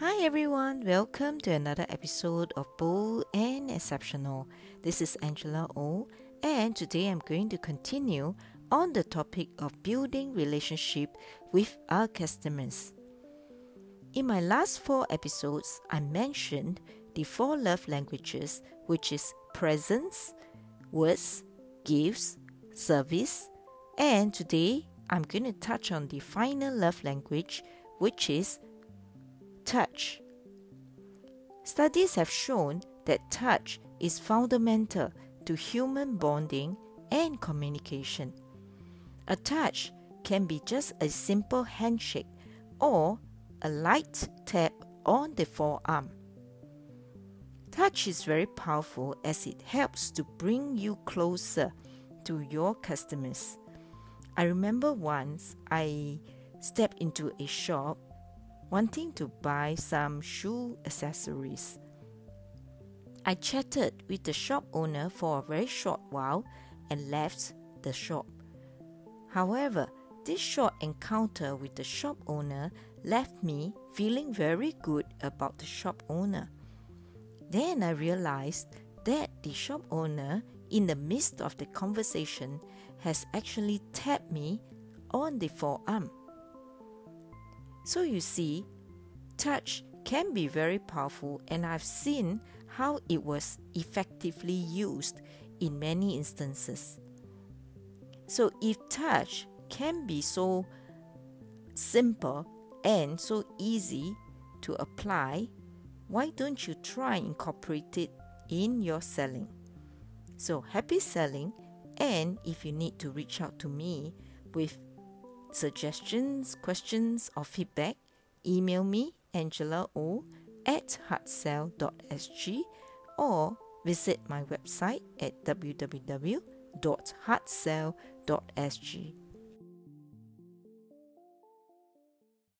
Hi everyone, welcome to another episode of Bold and Exceptional. This is Angela O, and today I'm going to continue on the topic of building relationship with our customers. In my last four episodes, I mentioned the four love languages, which is presence, words, gifts, service, and today I'm going to touch on the final love language, which is touch. Studies have shown that touch is fundamental to human bonding and communication. A touch can be just a simple handshake or a light tap on the forearm. Touch is very powerful as it helps to bring you closer to your customers. I remember once I stepped into a shop wanting to buy some shoe accessories. I chatted with the shop owner for a very short while and left the shop. However, this short encounter with the shop owner left me feeling very good about the shop owner. Then I realized that the shop owner, in the midst of the conversation, has actually tapped me on the forearm. So you see, touch can be very powerful, and I've seen how it was effectively used in many instances. So, if touch can be so simple and so easy to apply, why don't you try incorporate it in your selling? So, happy selling, and if you need to reach out to me with suggestions, questions, or feedback, email me angela o at heartsell.sg or visit my website at www.heartsell.sg.